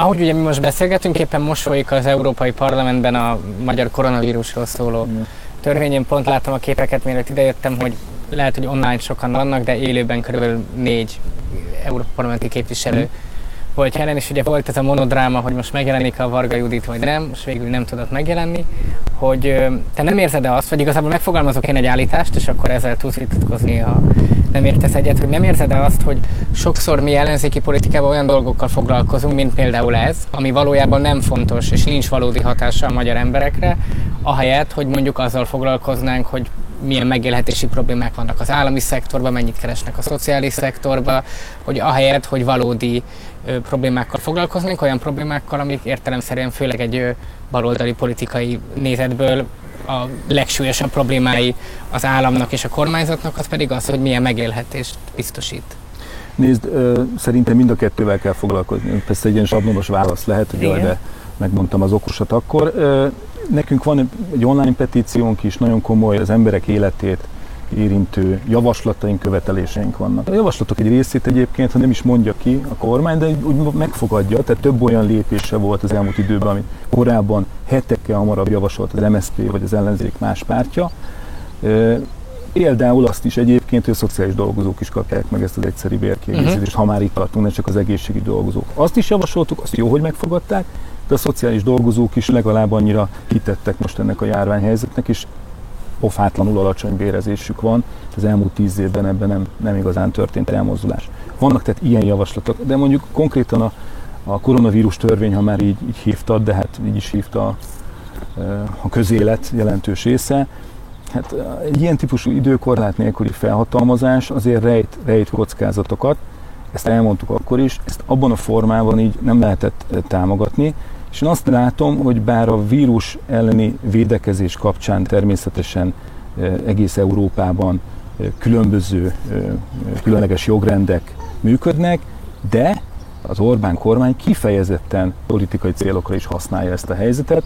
ahogy ugye mi most beszélgetünk, éppen most folyik az Európai Parlamentben a magyar koronavírusról szóló mm. törvényen. Pont láttam a képeket, mielőtt idejöttem, hogy lehet, hogy online sokan vannak, de élőben körülbelül négy Európai Parlamenti képviselő mm volt jelen, és ugye volt ez a monodráma, hogy most megjelenik a Varga Judit, vagy nem, most végül nem tudott megjelenni, hogy te nem érzed -e azt, vagy igazából megfogalmazok én egy állítást, és akkor ezzel tudsz vitatkozni, ha nem értesz egyet, hogy nem érzed-e azt, hogy sokszor mi ellenzéki politikában olyan dolgokkal foglalkozunk, mint például ez, ami valójában nem fontos, és nincs valódi hatása a magyar emberekre, ahelyett, hogy mondjuk azzal foglalkoznánk, hogy milyen megélhetési problémák vannak az állami szektorban, mennyit keresnek a szociális szektorban, hogy ahelyett, hogy valódi ö, problémákkal foglalkoznénk, olyan problémákkal, amik értelemszerűen főleg egy ö, baloldali politikai nézetből a legsúlyosabb problémái az államnak és a kormányzatnak, az pedig az, hogy milyen megélhetést biztosít. Nézd, ö, szerintem mind a kettővel kell foglalkozni. Persze egy ilyen sablonos válasz lehet, hogy jaj, de megmondtam az okosat akkor. Ö, nekünk van egy online petíciónk is, nagyon komoly az emberek életét érintő javaslataink, követeléseink vannak. A javaslatok egy részét egyébként, ha nem is mondja ki a kormány, de úgy megfogadja, tehát több olyan lépése volt az elmúlt időben, amit korábban hetekkel hamarabb javasolt az MSZP vagy az ellenzék más pártja. Például azt is egyébként, hogy a szociális dolgozók is kapják meg ezt az egyszeri bérkiegészítést, uh-huh. ha már itt tartunk, ne csak az egészségügyi dolgozók. Azt is javasoltuk, azt jó, hogy megfogadták, de a szociális dolgozók is legalább annyira kitettek most ennek a járványhelyzetnek, és pofátlanul alacsony bérezésük van. Az elmúlt tíz évben ebben nem, nem igazán történt elmozdulás. Vannak tehát ilyen javaslatok, de mondjuk konkrétan a, a koronavírus törvény, ha már így, így hívtad, de hát így is hívta a közélet jelentős része, Hát egy ilyen típusú időkorlát nélküli felhatalmazás azért rejt, rejt kockázatokat, ezt elmondtuk akkor is, ezt abban a formában így nem lehetett támogatni, és én azt látom, hogy bár a vírus elleni védekezés kapcsán természetesen egész Európában különböző különleges jogrendek működnek, de az Orbán kormány kifejezetten politikai célokra is használja ezt a helyzetet,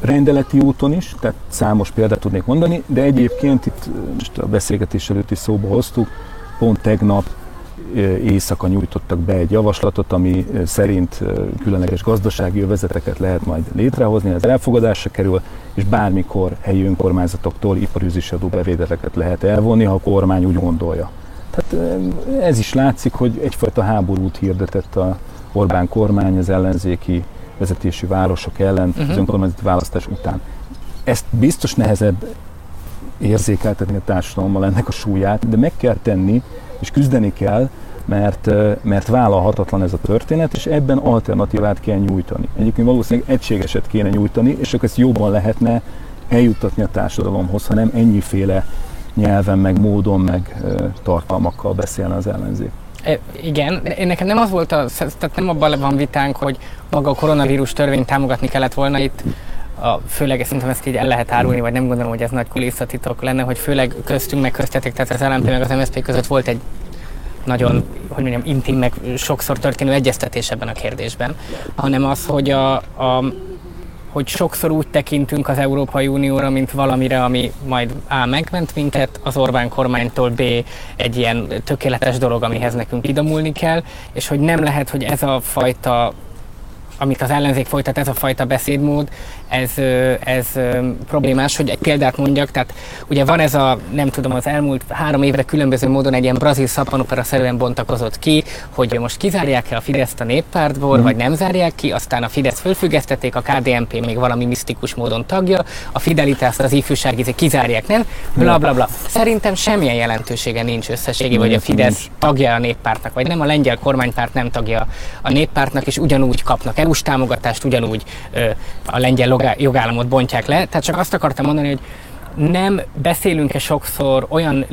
rendeleti úton is, tehát számos példát tudnék mondani, de egyébként itt most a beszélgetés előtt is szóba hoztuk, pont tegnap éjszaka nyújtottak be egy javaslatot, ami szerint különleges gazdasági övezeteket lehet majd létrehozni, ez elfogadásra kerül, és bármikor helyi önkormányzatoktól iparűzési adóbevételeket lehet elvonni, ha a kormány úgy gondolja. Tehát ez is látszik, hogy egyfajta háborút hirdetett a Orbán kormány az ellenzéki vezetési városok ellen uh-huh. az önkormányzati választás után. Ezt biztos nehezebb érzékeltetni a társadalommal ennek a súlyát, de meg kell tenni, és küzdeni kell, mert, mert vállalhatatlan ez a történet, és ebben alternatívát kell nyújtani. Egyébként valószínűleg egységeset kéne nyújtani, és akkor ezt jobban lehetne eljuttatni a társadalomhoz, ha nem ennyiféle nyelven, meg módon, meg tartalmakkal beszélne az ellenzék. E, igen, nekem nem az volt, a, tehát nem abban van vitánk, hogy maga a koronavírus törvényt támogatni kellett volna itt, a, főleg szerintem ezt így el lehet árulni, vagy nem gondolom, hogy ez nagy kulisszatitok lenne, hogy főleg köztünk meg köztetek, tehát az LMP meg az MSZP között volt egy nagyon, hogy mondjam, intim, meg sokszor történő egyeztetés ebben a kérdésben, hanem az, hogy a, a hogy sokszor úgy tekintünk az Európai Unióra, mint valamire, ami majd A. megment minket, az Orbán kormánytól B. egy ilyen tökéletes dolog, amihez nekünk idomulni kell, és hogy nem lehet, hogy ez a fajta amit az ellenzék folytat, ez a fajta beszédmód, ez, ez problémás, hogy egy példát mondjak, tehát ugye van ez a, nem tudom, az elmúlt három évre különböző módon egy ilyen brazil szappanopera szerűen bontakozott ki, hogy most kizárják-e a Fideszt a néppártból, mm. vagy nem zárják ki, aztán a Fidesz fölfüggesztették, a KDNP még valami misztikus módon tagja, a Fidelitást az ifjúság kizárják, nem? Bla, bla, bla. Szerintem semmilyen jelentősége nincs összességében, hogy a Fidesz tagja a néppártnak, vagy nem a lengyel kormánypárt nem tagja a néppártnak, és ugyanúgy kapnak eu támogatást, ugyanúgy a lengyel jogállamot bontják le. Tehát csak azt akartam mondani, hogy nem beszélünk-e sokszor olyan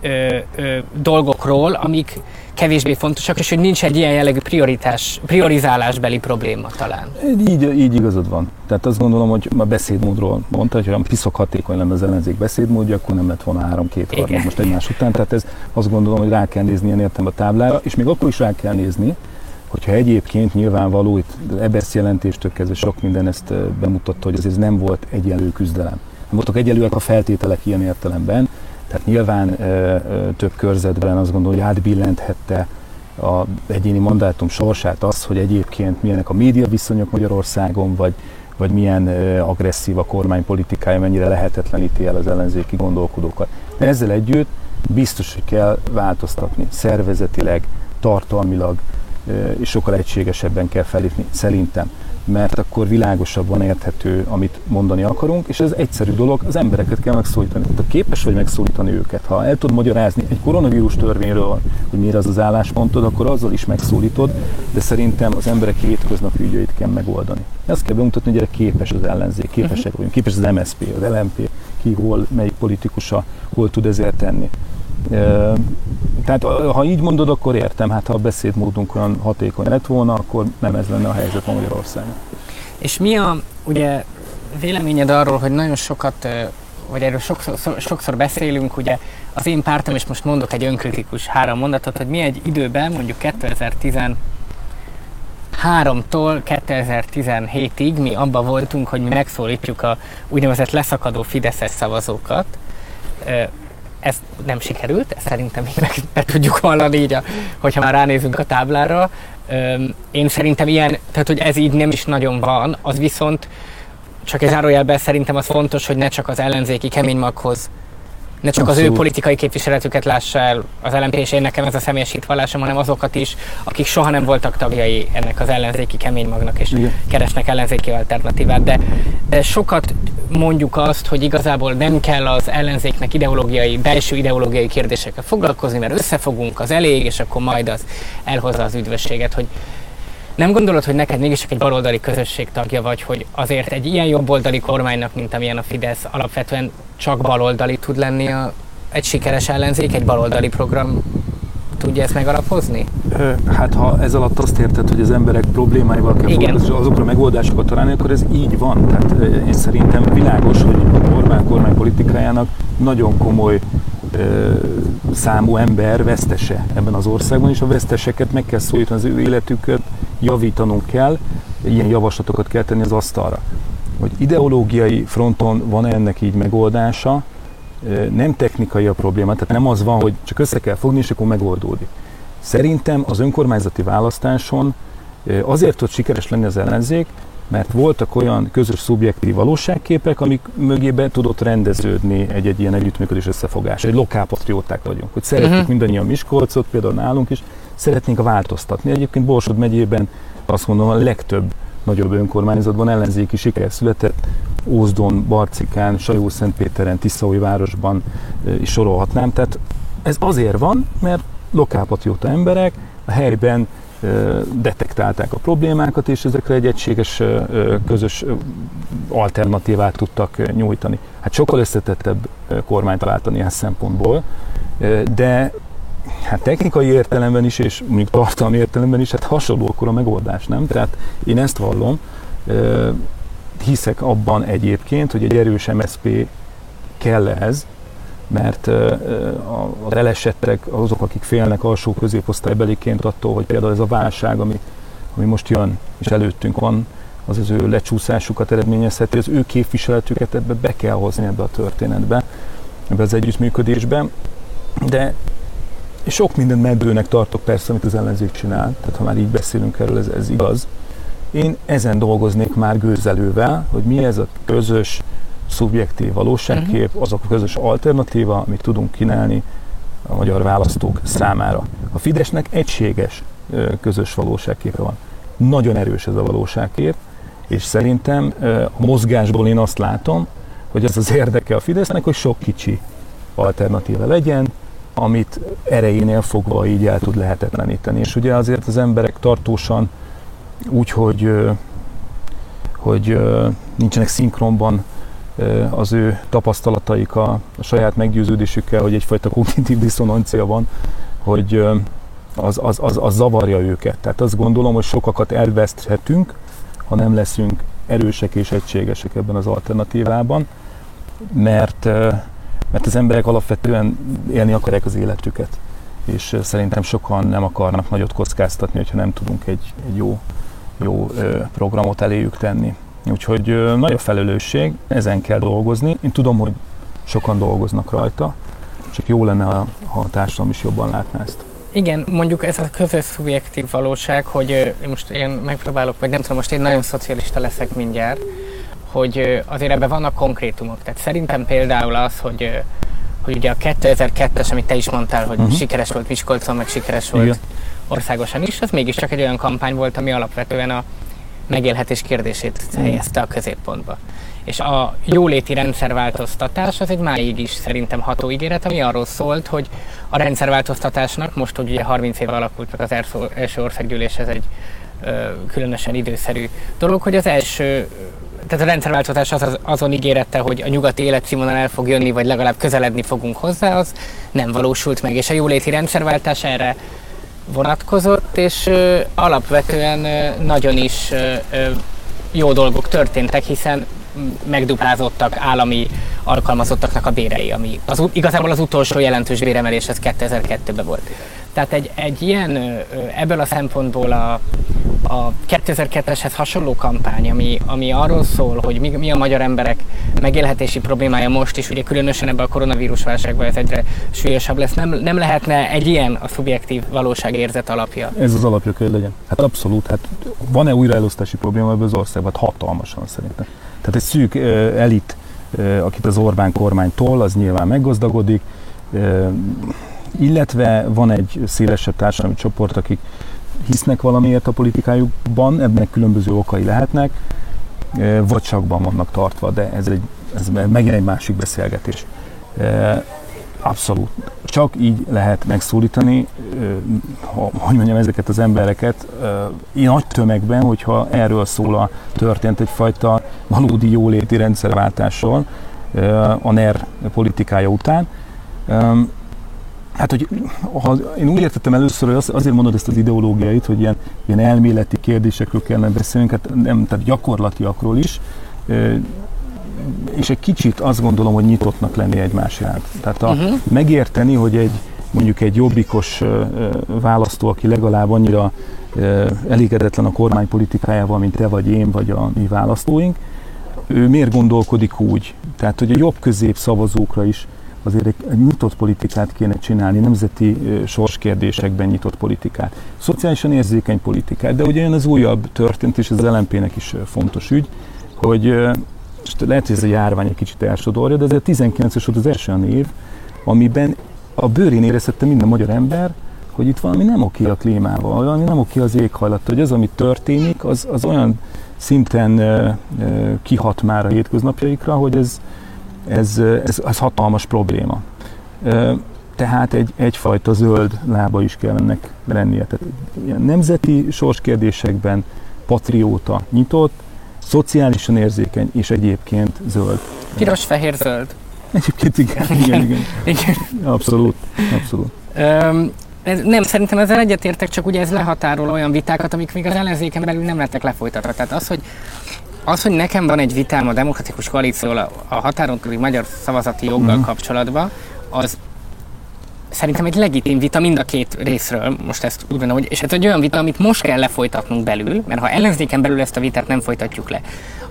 ö, ö, dolgokról, amik kevésbé fontosak, és hogy nincs egy ilyen jellegű prioritás, priorizálásbeli probléma talán. Így, így igazad van. Tehát azt gondolom, hogy a beszédmódról mondta, hogy ha piszok hatékony lenne az ellenzék beszédmódja, akkor nem lett volna három-két harmad most egymás után. Tehát ez azt gondolom, hogy rá kell nézni ilyen értem a táblára, és még akkor is rá kell nézni, hogyha egyébként nyilvánvaló, itt EBSZ jelentéstől kezdve sok minden ezt bemutatta, hogy ez nem volt egyenlő küzdelem. Nem voltak egyenlőek a feltételek ilyen értelemben, tehát nyilván ö, ö, több körzetben azt gondolom, hogy átbillenthette a egyéni mandátum sorsát az, hogy egyébként milyenek a média viszonyok Magyarországon, vagy, vagy milyen agresszív a kormány mennyire lehetetleníti el az ellenzéki gondolkodókat. De ezzel együtt biztos, hogy kell változtatni szervezetileg, tartalmilag, és sokkal egységesebben kell felépni, szerintem mert akkor világosabban érthető, amit mondani akarunk, és ez egyszerű dolog, az embereket kell megszólítani. Ha képes vagy megszólítani őket, ha el tud magyarázni egy koronavírus törvényről, hogy miért az az álláspontod, akkor azzal is megszólítod, de szerintem az emberek hétköznapi ügyeit kell megoldani. Ezt kell bemutatni, hogy erre képes az ellenzék, képesek uh-huh. vagyunk, képes az MSZP, az LMP, ki hol, melyik politikusa hol tud ezért tenni. Tehát ha így mondod, akkor értem, hát ha a beszédmódunk olyan hatékony lett volna, akkor nem ez lenne a helyzet ma Magyarországon. És mi a ugye véleményed arról, hogy nagyon sokat, vagy erről sokszor, sokszor beszélünk, ugye az én pártom, és most mondok egy önkritikus három mondatot, hogy mi egy időben, mondjuk 2013-tól 2017-ig mi abban voltunk, hogy mi megszólítjuk a úgynevezett leszakadó Fideszes szavazókat, ez nem sikerült, ezt szerintem még meg, meg tudjuk hallani így, a, hogyha már ránézünk a táblára. Én szerintem ilyen, tehát hogy ez így nem is nagyon van, az viszont csak egy zárójelben szerintem az fontos, hogy ne csak az ellenzéki keménymaghoz ne csak Abszolút. az ő politikai képviseletüket lássa el az LMP, és én nekem ez a személyes hitvallásom, hanem azokat is, akik soha nem voltak tagjai ennek az ellenzéki keménymagnak, és Igen. keresnek ellenzéki alternatívát. De, de sokat mondjuk azt, hogy igazából nem kell az ellenzéknek ideológiai, belső ideológiai kérdésekkel foglalkozni, mert összefogunk, az elég, és akkor majd az elhozza az üdvösséget, hogy nem gondolod, hogy neked mégis egy baloldali közösség tagja vagy, hogy azért egy ilyen jobboldali kormánynak, mint amilyen a Fidesz, alapvetően csak baloldali tud lenni a, egy sikeres ellenzék, egy baloldali program tudja ezt megalapozni? Hát ha ez alatt azt érted, hogy az emberek problémáival kell foglalkozni, azokra megoldásokat találni, akkor ez így van. Tehát én szerintem világos, hogy a Orbán kormány politikájának nagyon komoly számú ember vesztese ebben az országban, és a veszteseket meg kell szólítani az ő életüket, javítanunk kell, ilyen javaslatokat kell tenni az asztalra. Hogy ideológiai fronton van ennek így megoldása, nem technikai a probléma, tehát nem az van, hogy csak össze kell fogni, és akkor megoldódik. Szerintem az önkormányzati választáson azért tud sikeres lenni az ellenzék, mert voltak olyan közös szubjektív valóságképek, amik mögébe tudott rendeződni egy-egy ilyen együttműködés összefogás. Egy lokálpatrióták vagyunk, hogy szeretjük uh-huh. mindannyian Miskolcot, például nálunk is, szeretnénk változtatni. Egyébként Borsod megyében azt mondom, a legtöbb nagyobb önkormányzatban ellenzéki siker született, Ózdon, Barcikán, Sajó-Szentpéteren, városban is sorolhatnám. Tehát ez azért van, mert lokálpatrióta emberek a helyben detektálták a problémákat, és ezekre egy egységes, közös alternatívát tudtak nyújtani. Hát sokkal összetettebb kormányt találtani ilyen szempontból, de hát technikai értelemben is, és mondjuk tartalmi értelemben is, hát hasonló akkor a megoldás, nem? Tehát én ezt vallom, hiszek abban egyébként, hogy egy erős MSP kell ez, mert a relesettek azok, akik félnek alsó középosztálybeliként attól, hogy például ez a válság, ami, ami most jön és előttünk van, az az ő lecsúszásukat eredményezheti, az ő képviseletüket ebbe be kell hozni ebbe a történetbe, ebbe az együttműködésbe, de sok mindent meddőnek tartok persze, amit az ellenzék csinál, tehát ha már így beszélünk erről, ez, ez igaz. Én ezen dolgoznék már gőzelővel, hogy mi ez a közös, szubjektív valóságkép, uh-huh. azok a közös alternatíva, amit tudunk kínálni a magyar választók számára. A Fidesznek egységes közös valóságképe van. Nagyon erős ez a valóságkép, és szerintem a mozgásból én azt látom, hogy ez az érdeke a Fidesznek, hogy sok kicsi alternatíva legyen, amit erejénél fogva így el tud lehetetleníteni. És ugye azért az emberek tartósan úgy, hogy, hogy nincsenek szinkronban az ő tapasztalataik a, a saját meggyőződésükkel, hogy egyfajta kognitív diszonancia van, hogy az, az, az, az zavarja őket. Tehát azt gondolom, hogy sokakat elveszthetünk, ha nem leszünk erősek és egységesek ebben az alternatívában, mert, mert az emberek alapvetően élni akarják az életüket. És szerintem sokan nem akarnak nagyot kockáztatni, hogyha nem tudunk egy, egy jó, jó programot eléjük tenni. Úgyhogy nagy a felelősség, ezen kell dolgozni. Én tudom, hogy sokan dolgoznak rajta, csak jó lenne, ha, a társadalom is jobban látná ezt. Igen, mondjuk ez a közös szubjektív valóság, hogy én most én megpróbálok, vagy nem tudom, most én nagyon szocialista leszek mindjárt, hogy azért ebben vannak konkrétumok. Tehát szerintem például az, hogy, hogy ugye a 2002-es, amit te is mondtál, hogy uh-huh. sikeres volt Miskolcon, meg sikeres volt Igen. országosan is, az mégiscsak egy olyan kampány volt, ami alapvetően a megélhetés kérdését helyezte a középpontba. És a jóléti rendszerváltoztatás az egy máig is szerintem ható ígéret, ami arról szólt, hogy a rendszerváltoztatásnak, most, hogy ugye 30 éve alakult meg az első országgyűlés, ez egy ö, különösen időszerű dolog, hogy az első tehát a rendszerváltozás az, az azon ígérette, hogy a nyugati életszínvonal el fog jönni, vagy legalább közeledni fogunk hozzá, az nem valósult meg, és a jóléti rendszerváltás erre vonatkozott, és alapvetően nagyon is jó dolgok történtek, hiszen megduplázottak állami alkalmazottaknak a bérei, ami az, igazából az utolsó jelentős béremelés ez 2002-ben volt. Tehát egy, egy ilyen, ebből a szempontból a, a 2002-eshez hasonló kampány, ami, ami arról szól, hogy mi, mi a magyar emberek megélhetési problémája most is, ugye különösen ebben a koronavírus válságban ez egyre súlyosabb lesz, nem, nem lehetne egy ilyen a szubjektív valóságérzet alapja? Ez az alapja kell legyen. Hát abszolút. Hát van-e újraelosztási probléma ebben az országban? Hát hatalmasan szerintem. Tehát egy szűk elit, akit az Orbán kormány toll, az nyilván meggazdagodik, illetve van egy szélesebb társadalmi csoport, akik hisznek valamiért a politikájukban, ebben különböző okai lehetnek, vagy csakban vannak tartva, de ez, egy, ez megint egy másik beszélgetés. Abszolút. Csak így lehet megszólítani, hogy mondjam, ezeket az embereket nagy tömegben, hogyha erről szól a történt egyfajta valódi jóléti rendszerváltásról a NER politikája után. Hát, hogy ha én úgy értettem először, hogy azért mondod ezt az ideológiait, hogy ilyen, ilyen elméleti kérdésekről kellene beszélnünk, hát nem, tehát gyakorlatiakról is, és egy kicsit azt gondolom, hogy nyitottnak lenni egymás iránt. Tehát a, uh-huh. megérteni, hogy egy mondjuk egy jobbikos választó, aki legalább annyira elégedetlen a kormány politikájával, mint te vagy én, vagy a mi választóink, ő miért gondolkodik úgy? Tehát, hogy a jobb-közép szavazókra is azért egy, egy nyitott politikát kéne csinálni, nemzeti sorskérdésekben nyitott politikát, szociálisan érzékeny politikát, de ugye az újabb történt, és az LMP-nek is fontos ügy, hogy és lehet, hogy ez a járvány egy kicsit elsodorja, de ez a 19-es volt az első év, amiben a bőrén érezhette minden magyar ember, hogy itt valami nem oké a klímával, valami nem oké az éghajlat, hogy az, ami történik, az, az olyan szinten kihat már a hétköznapjaikra, hogy ez, ez, ez, ez hatalmas probléma. Tehát egy, egyfajta zöld lába is kell ennek lennie. Tehát ilyen nemzeti sorskérdésekben patrióta, nyitott, szociálisan érzékeny, és egyébként zöld. Piros, fehér, zöld. Egyébként igen, igen, igen. igen. Abszolút, abszolút. Um, nem, szerintem ezzel egyetértek, csak ugye ez lehatárol olyan vitákat, amik még az ellenzéken belül nem lettek lefolytatva. Tehát az, hogy az, hogy nekem van egy vitám a demokratikus koalícióval a határon túli magyar szavazati joggal uh-huh. kapcsolatban, az szerintem egy legitim vita mind a két részről, most ezt úgy gondolom, hogy, és ez egy olyan vita, amit most kell lefolytatnunk belül, mert ha ellenzéken belül ezt a vitát nem folytatjuk le,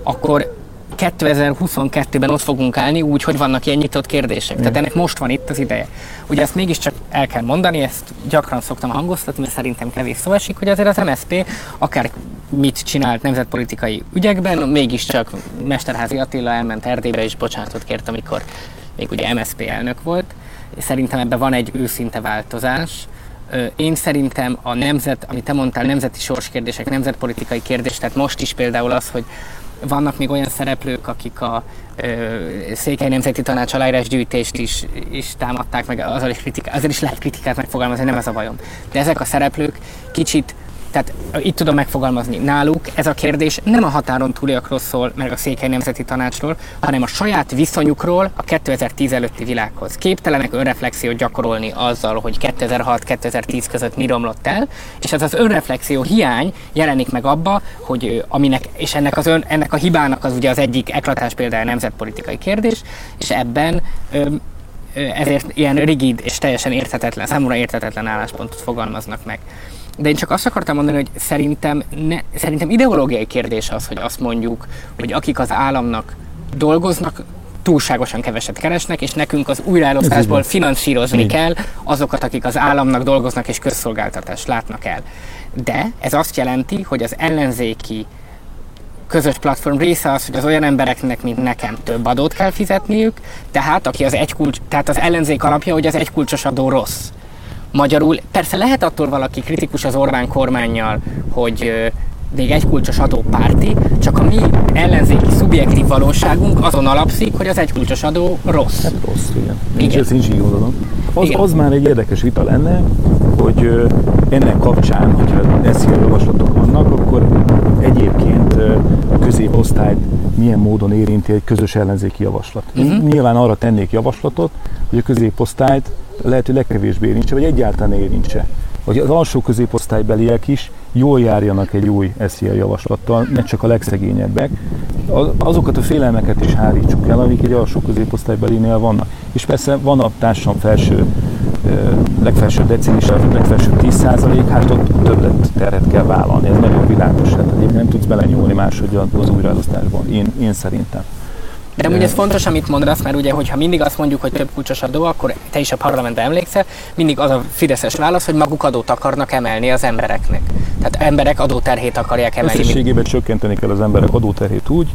akkor 2022-ben ott fogunk állni úgy, hogy vannak ilyen nyitott kérdések. Tehát ennek most van itt az ideje. Ugye ezt mégiscsak el kell mondani, ezt gyakran szoktam hangoztatni, mert szerintem kevés szó esik, hogy azért az MSZP akár mit csinált nemzetpolitikai ügyekben, mégiscsak Mesterházi Attila elment Erdélybe és bocsánatot kért, amikor még ugye MSZP elnök volt és szerintem ebben van egy őszinte változás. Én szerintem a nemzet, amit te mondtál, nemzeti sorskérdések, nemzetpolitikai kérdés, tehát most is például az, hogy vannak még olyan szereplők, akik a ö, Székely Nemzeti Tanács aláírásgyűjtést is, is támadták, meg azzal is, kritika, azzal is lehet kritikát megfogalmazni, nem ez a bajom. De ezek a szereplők kicsit tehát itt tudom megfogalmazni, náluk ez a kérdés nem a határon túliakról szól, meg a Székely Nemzeti Tanácsról, hanem a saját viszonyukról a 2010 előtti világhoz. Képtelenek önreflexiót gyakorolni azzal, hogy 2006-2010 között mi romlott el, és ez az önreflexió hiány jelenik meg abba, hogy aminek, és ennek, az ön, ennek a hibának az ugye az egyik eklatás például nemzetpolitikai kérdés, és ebben ezért ilyen rigid és teljesen érthetetlen, számomra érthetetlen álláspontot fogalmaznak meg. De én csak azt akartam mondani, hogy szerintem, ne, szerintem ideológiai kérdés az, hogy azt mondjuk, hogy akik az államnak dolgoznak, túlságosan keveset keresnek, és nekünk az újraelosztásból finanszírozni Igen. kell azokat, akik az államnak dolgoznak és közszolgáltatást látnak el. De ez azt jelenti, hogy az ellenzéki közös platform része az, hogy az olyan embereknek, mint nekem több adót kell fizetniük, tehát aki az egy kulcs, tehát az ellenzék alapja, hogy az egy kulcsos adó rossz. Magyarul persze lehet attól valaki kritikus az Orbán kormányjal, hogy még egy kulcsos adópárti, csak a mi ellenzéki szubjektív valóságunk azon alapszik, hogy az egy kulcsos adó rossz. Hát rossz, igen. Igen. nincs igazadom. Az, az már egy érdekes vita lenne, hogy ennek kapcsán, hogyha eszi javaslatok vannak, akkor egyébként a középosztályt milyen módon érinti egy közös ellenzéki javaslat. Uh-huh. Nyilván arra tennék javaslatot, hogy a középosztályt lehető legkevésbé érintse, vagy egyáltalán érintse. Hogy az alsó középosztálybeliek is jól járjanak egy új SZIA javaslattal, ne csak a legszegényebbek. Azokat a félelmeket is hárítsuk el, amik egy alsó középosztálybelinél vannak. És persze van a társam felső legfelső decilis, legfelső 10%, hát ott többlet terhet kell vállalni, ez nagyon világos, hát nem tudsz belenyúlni máshogy az újraelosztásban, én, én szerintem. De ugye ez fontos, amit mondasz, mert ugye, hogyha mindig azt mondjuk, hogy több kulcsos adó, akkor te is a parlamentben emlékszel, mindig az a fideszes válasz, hogy maguk adót akarnak emelni az embereknek. Tehát emberek adóterhét akarják emelni. Összességében csökkenteni kell az emberek adóterhét úgy,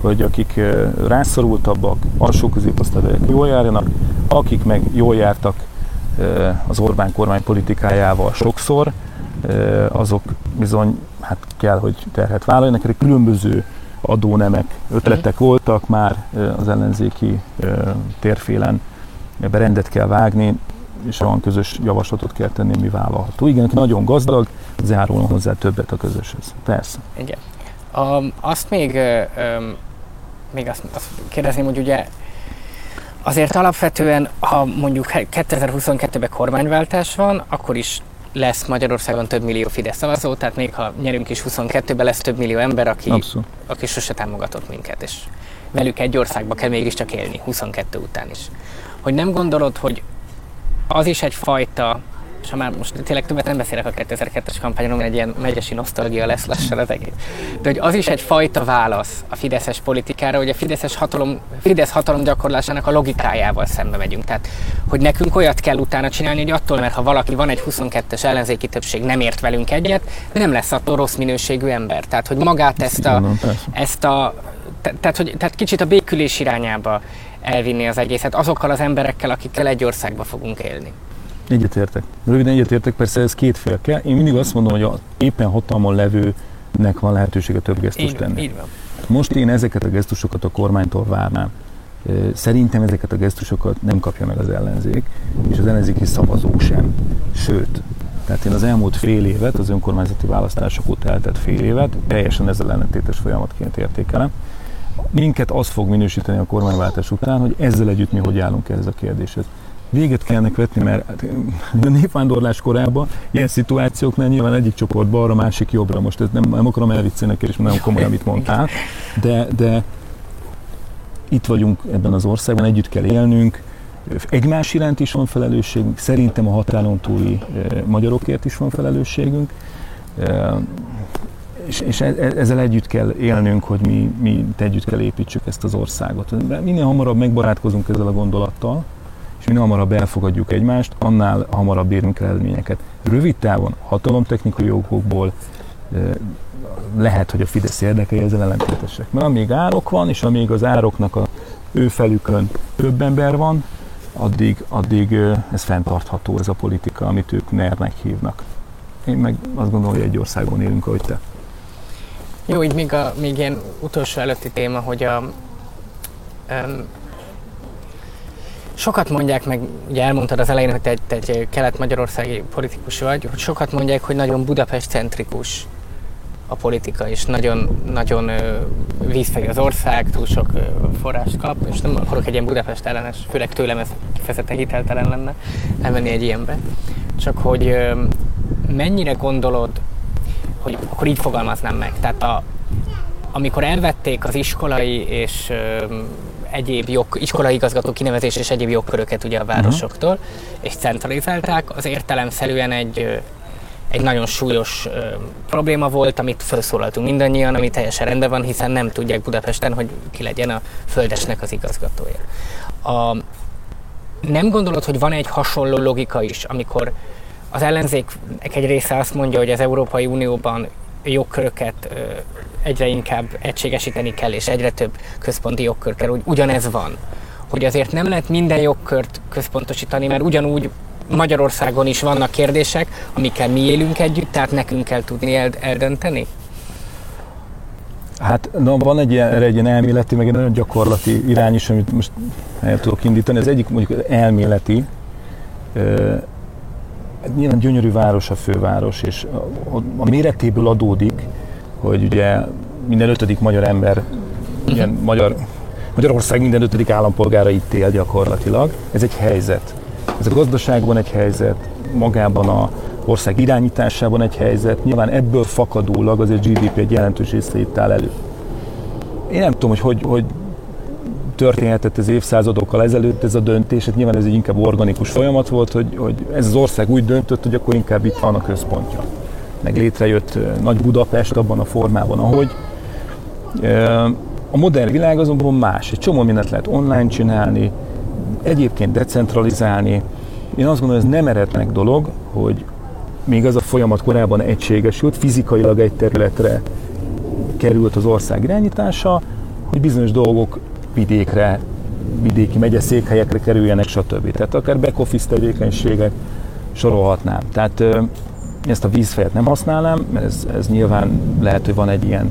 hogy akik eh, rászorultabbak, alsó középosztályok jól járjanak, akik meg jól jártak eh, az Orbán kormány politikájával sokszor, eh, azok bizony hát kell, hogy terhet vállaljanak. Különböző adónemek, ötletek uh-huh. voltak már az ellenzéki térfélen, ebbe rendet kell vágni, és van közös javaslatot kell tenni, mi vállalható. Igen, nagyon gazdag, zárulom hozzá többet a közöshez. Persze. Igen. Um, azt még, um, még azt, azt kérdezném, hogy ugye azért alapvetően, ha mondjuk 2022-ben kormányváltás van, akkor is lesz Magyarországon több millió Fidesz szavazó, tehát még ha nyerünk is 22-ben lesz több millió ember, aki, aki sose támogatott minket, és velük egy országba kell mégiscsak élni, 22 után is. Hogy nem gondolod, hogy az is egyfajta és ha már most tényleg többet nem beszélek a 2002-es kampányról, egy ilyen megyesi nosztalgia lesz lassan az egész. De hogy az is egy fajta válasz a fideszes politikára, hogy a fideszes hatalom, Fidesz hatalom gyakorlásának a logikájával szembe megyünk. Tehát, hogy nekünk olyat kell utána csinálni, hogy attól, mert ha valaki van egy 22-es ellenzéki többség, nem ért velünk egyet, nem lesz attól rossz minőségű ember. Tehát, hogy magát ezt a, ezt a tehát, hogy, tehát kicsit a békülés irányába elvinni az egészet azokkal az emberekkel, akikkel egy országba fogunk élni. Egyetértek. Röviden egyetértek, persze ez két fél kell. Én mindig azt mondom, hogy a éppen hatalmon levőnek van lehetősége több gesztust tenni. Így van. Most én ezeket a gesztusokat a kormánytól várnám. Szerintem ezeket a gesztusokat nem kapja meg az ellenzék, és az ellenzéki szavazók sem. Sőt, tehát én az elmúlt fél évet, az önkormányzati választások után eltett fél évet teljesen ezzel ellentétes folyamatként értékelem. Minket az fog minősíteni a kormányváltás után, hogy ezzel együtt mi hogy állunk ehhez a kérdéshez véget kellene vetni, mert hát, a népvándorlás korában ilyen szituációknál nyilván egyik csoport balra, másik jobbra. Most ez nem, nem akarom elviccelni és nagyon komoly, amit mondtál, de, de itt vagyunk ebben az országban, együtt kell élnünk, egymás iránt is van felelősségünk, szerintem a határon túli e, magyarokért is van felelősségünk, e, és, és e, ezzel együtt kell élnünk, hogy mi, mi együtt kell építsük ezt az országot. Minél hamarabb megbarátkozunk ezzel a gondolattal, és minél hamarabb elfogadjuk egymást, annál hamarabb érünk el eredményeket. Rövid távon, hatalomtechnikai okokból lehet, hogy a Fidesz érdekei ezzel ellentétesek. Mert amíg árok van, és amíg az ároknak a ő felükön több ember van, addig, addig ez fenntartható ez a politika, amit ők ner hívnak. Én meg azt gondolom, hogy egy országban élünk, ahogy te. Jó, így még, a, még ilyen utolsó előtti téma, hogy a, Sokat mondják, meg ugye elmondtad az elején, hogy te egy, te egy kelet-magyarországi politikus vagy, hogy sokat mondják, hogy nagyon Budapest-centrikus a politika, és nagyon, nagyon vízfej az ország, túl sok forrást kap, és nem akarok egy ilyen Budapest ellenes, főleg tőlem ez kifejezetten hiteltelen lenne elmenni egy ilyenbe. Csak hogy mennyire gondolod, hogy akkor így fogalmaznám meg, tehát a, amikor elvették az iskolai és egyéb jog, iskolai igazgató kinevezés és egyéb jogköröket ugye a városoktól, uh-huh. és centralizálták, az értelemszerűen egy, egy nagyon súlyos ö, probléma volt, amit felszólaltunk mindannyian, ami teljesen rendben van, hiszen nem tudják Budapesten, hogy ki legyen a Földesnek az igazgatója. A, nem gondolod, hogy van egy hasonló logika is, amikor az ellenzék egy része azt mondja, hogy az Európai Unióban jogköröket egyre inkább egységesíteni kell, és egyre több központi jogkör kell, úgy ugyanez van. Hogy azért nem lehet minden jogkört központosítani, mert ugyanúgy Magyarországon is vannak kérdések, amikkel mi élünk együtt, tehát nekünk kell tudni eldönteni? Hát na, van egy ilyen, egy ilyen elméleti, meg egy nagyon gyakorlati irány is, amit most el tudok indítani. Az egyik mondjuk elméleti, nyilván gyönyörű város a főváros, és a, a, a méretéből adódik, hogy ugye minden ötödik magyar ember, ilyen magyar, Magyarország minden ötödik állampolgára itt él gyakorlatilag. Ez egy helyzet. Ez a gazdaságban egy helyzet, magában a ország irányításában egy helyzet, nyilván ebből fakadólag azért GDP egy jelentős része itt áll elő. Én nem tudom, hogy hogy, hogy történhetett ez évszázadokkal ezelőtt ez a döntés, hát nyilván ez egy inkább organikus folyamat volt, hogy, hogy ez az ország úgy döntött, hogy akkor inkább itt van a központja. Meg létrejött Nagy Budapest abban a formában, ahogy. A modern világ azonban más. Egy csomó mindent lehet online csinálni, egyébként decentralizálni. Én azt gondolom, hogy ez nem eretnek dolog, hogy még az a folyamat korábban egységesült, fizikailag egy területre került az ország irányítása, hogy bizonyos dolgok vidékre, vidéki megyeszékhelyekre kerüljenek, stb. Tehát akár back-office tevékenységek sorolhatnám. Tehát ezt a vízfejet nem használnám, mert ez, ez nyilván lehet, hogy van egy ilyen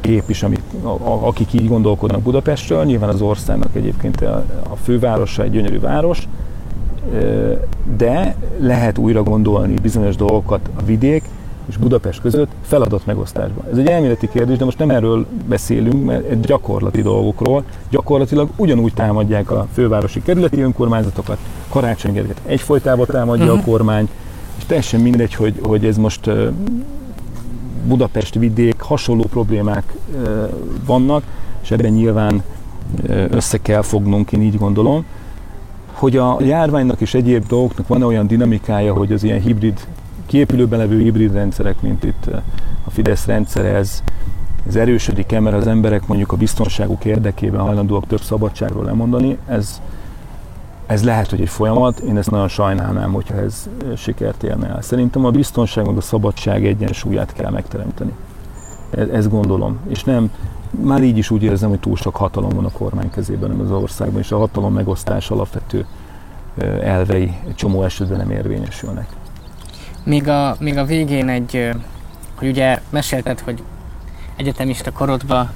kép is, amit, a, a, akik így gondolkodnak Budapestről, nyilván az országnak egyébként a, a fővárosa egy gyönyörű város, de lehet újra gondolni bizonyos dolgokat a vidék és Budapest között feladat megosztásban. Ez egy elméleti kérdés, de most nem erről beszélünk, mert egy gyakorlati dolgokról. Gyakorlatilag ugyanúgy támadják a fővárosi kerületi önkormányzatokat, Karácsony Gergelyt egyfolytában támadja uh-huh. a mhm. kormány, és teljesen mindegy, hogy, hogy ez most Budapest vidék, hasonló problémák vannak, és ebben nyilván össze kell fognunk, én így gondolom hogy a járványnak és egyéb dolgoknak van olyan dinamikája, hogy az ilyen hibrid, kiépülőben levő hibrid rendszerek, mint itt eh, a Fidesz rendszer, ez, ez erősödik-e, mert az emberek mondjuk a biztonságuk érdekében hajlandóak több szabadságról lemondani, ez, ez lehet, hogy egy folyamat, én ezt nagyon sajnálnám, hogyha ez eh, sikert élne el. Szerintem a biztonság meg a szabadság egyensúlyát kell megteremteni. Ez, ezt gondolom. És nem, már így is úgy érzem, hogy túl sok hatalom van a kormány kezében az országban, és a hatalom megosztás alapvető elvei egy csomó esetben nem érvényesülnek. Még a, még a végén egy, hogy ugye mesélted, hogy egyetemista korodba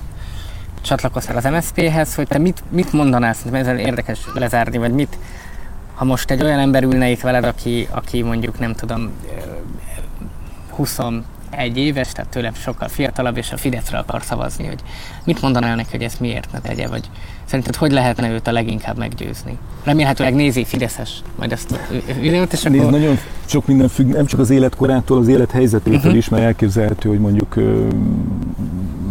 csatlakoztál az MSZP-hez, hogy te mit, mit mondanál, szerintem ezzel érdekes lezárni, vagy mit, ha most egy olyan ember ülne itt veled, aki, aki mondjuk nem tudom, 20 egy éves, tehát tőlem sokkal fiatalabb, és a Fideszre akar szavazni, hogy mit mondanál neki, hogy ezt miért ne tegye, vagy szerinted hogy lehetne őt a leginkább meggyőzni? Remélhetőleg nézi Fideszes majd ezt a videót, és akkor... Nézd, nagyon sok minden függ, nem csak az életkorától, az élet helyzetétől uh-huh. is, mert elképzelhető, hogy mondjuk uh,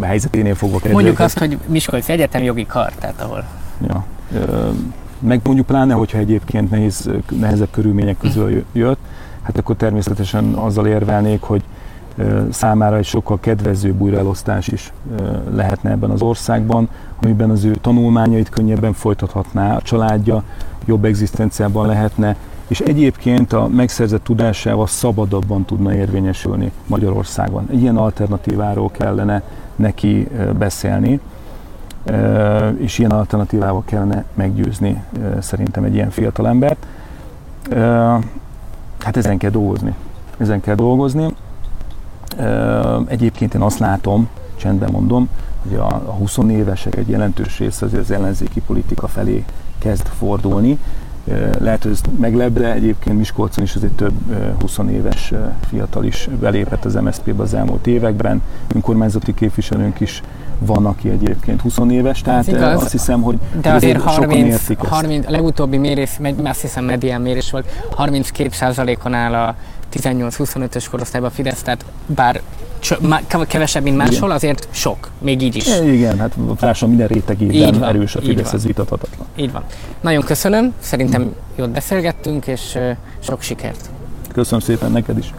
helyzeténél fogva kezdeni. Mondjuk azt, hogy Miskolci Egyetem jogi kar, tehát ahol... Ja. Meg mondjuk pláne, hogyha egyébként nehéz, nehezebb körülmények közül jött, hát akkor természetesen azzal érvelnék, hogy számára egy sokkal kedvezőbb újraelosztás is lehetne ebben az országban, amiben az ő tanulmányait könnyebben folytathatná, a családja jobb egzisztenciában lehetne, és egyébként a megszerzett tudásával szabadabban tudna érvényesülni Magyarországon. Egy ilyen alternatíváról kellene neki beszélni, és ilyen alternatívával kellene meggyőzni szerintem egy ilyen fiatalembert. Hát ezen kell dolgozni. Ezen kell dolgozni. Egyébként én azt látom, csendben mondom, hogy a, a 20 évesek egy jelentős része azért az ellenzéki politika felé kezd fordulni. Lehet, hogy ez meglep, de egyébként Miskolcon is azért több 20 éves fiatal is belépett az MSZP-be az elmúlt években. Önkormányzati képviselőnk is van, aki egyébként 20 éves, tehát igaz, azt hiszem, hogy de azért 30, 30, a legutóbbi mérés, azt hiszem medián mérés volt, 32%-on áll a 18-25-ös korosztályban a Fidesz, tehát bár kevesebb, mint máshol, igen. azért sok, még így is. É, igen, hát társadalom minden rétegében van, erős a Fidesz, ez vitathatatlan. Így van. Nagyon köszönöm, szerintem jót beszélgettünk, és sok sikert. Köszönöm szépen neked is.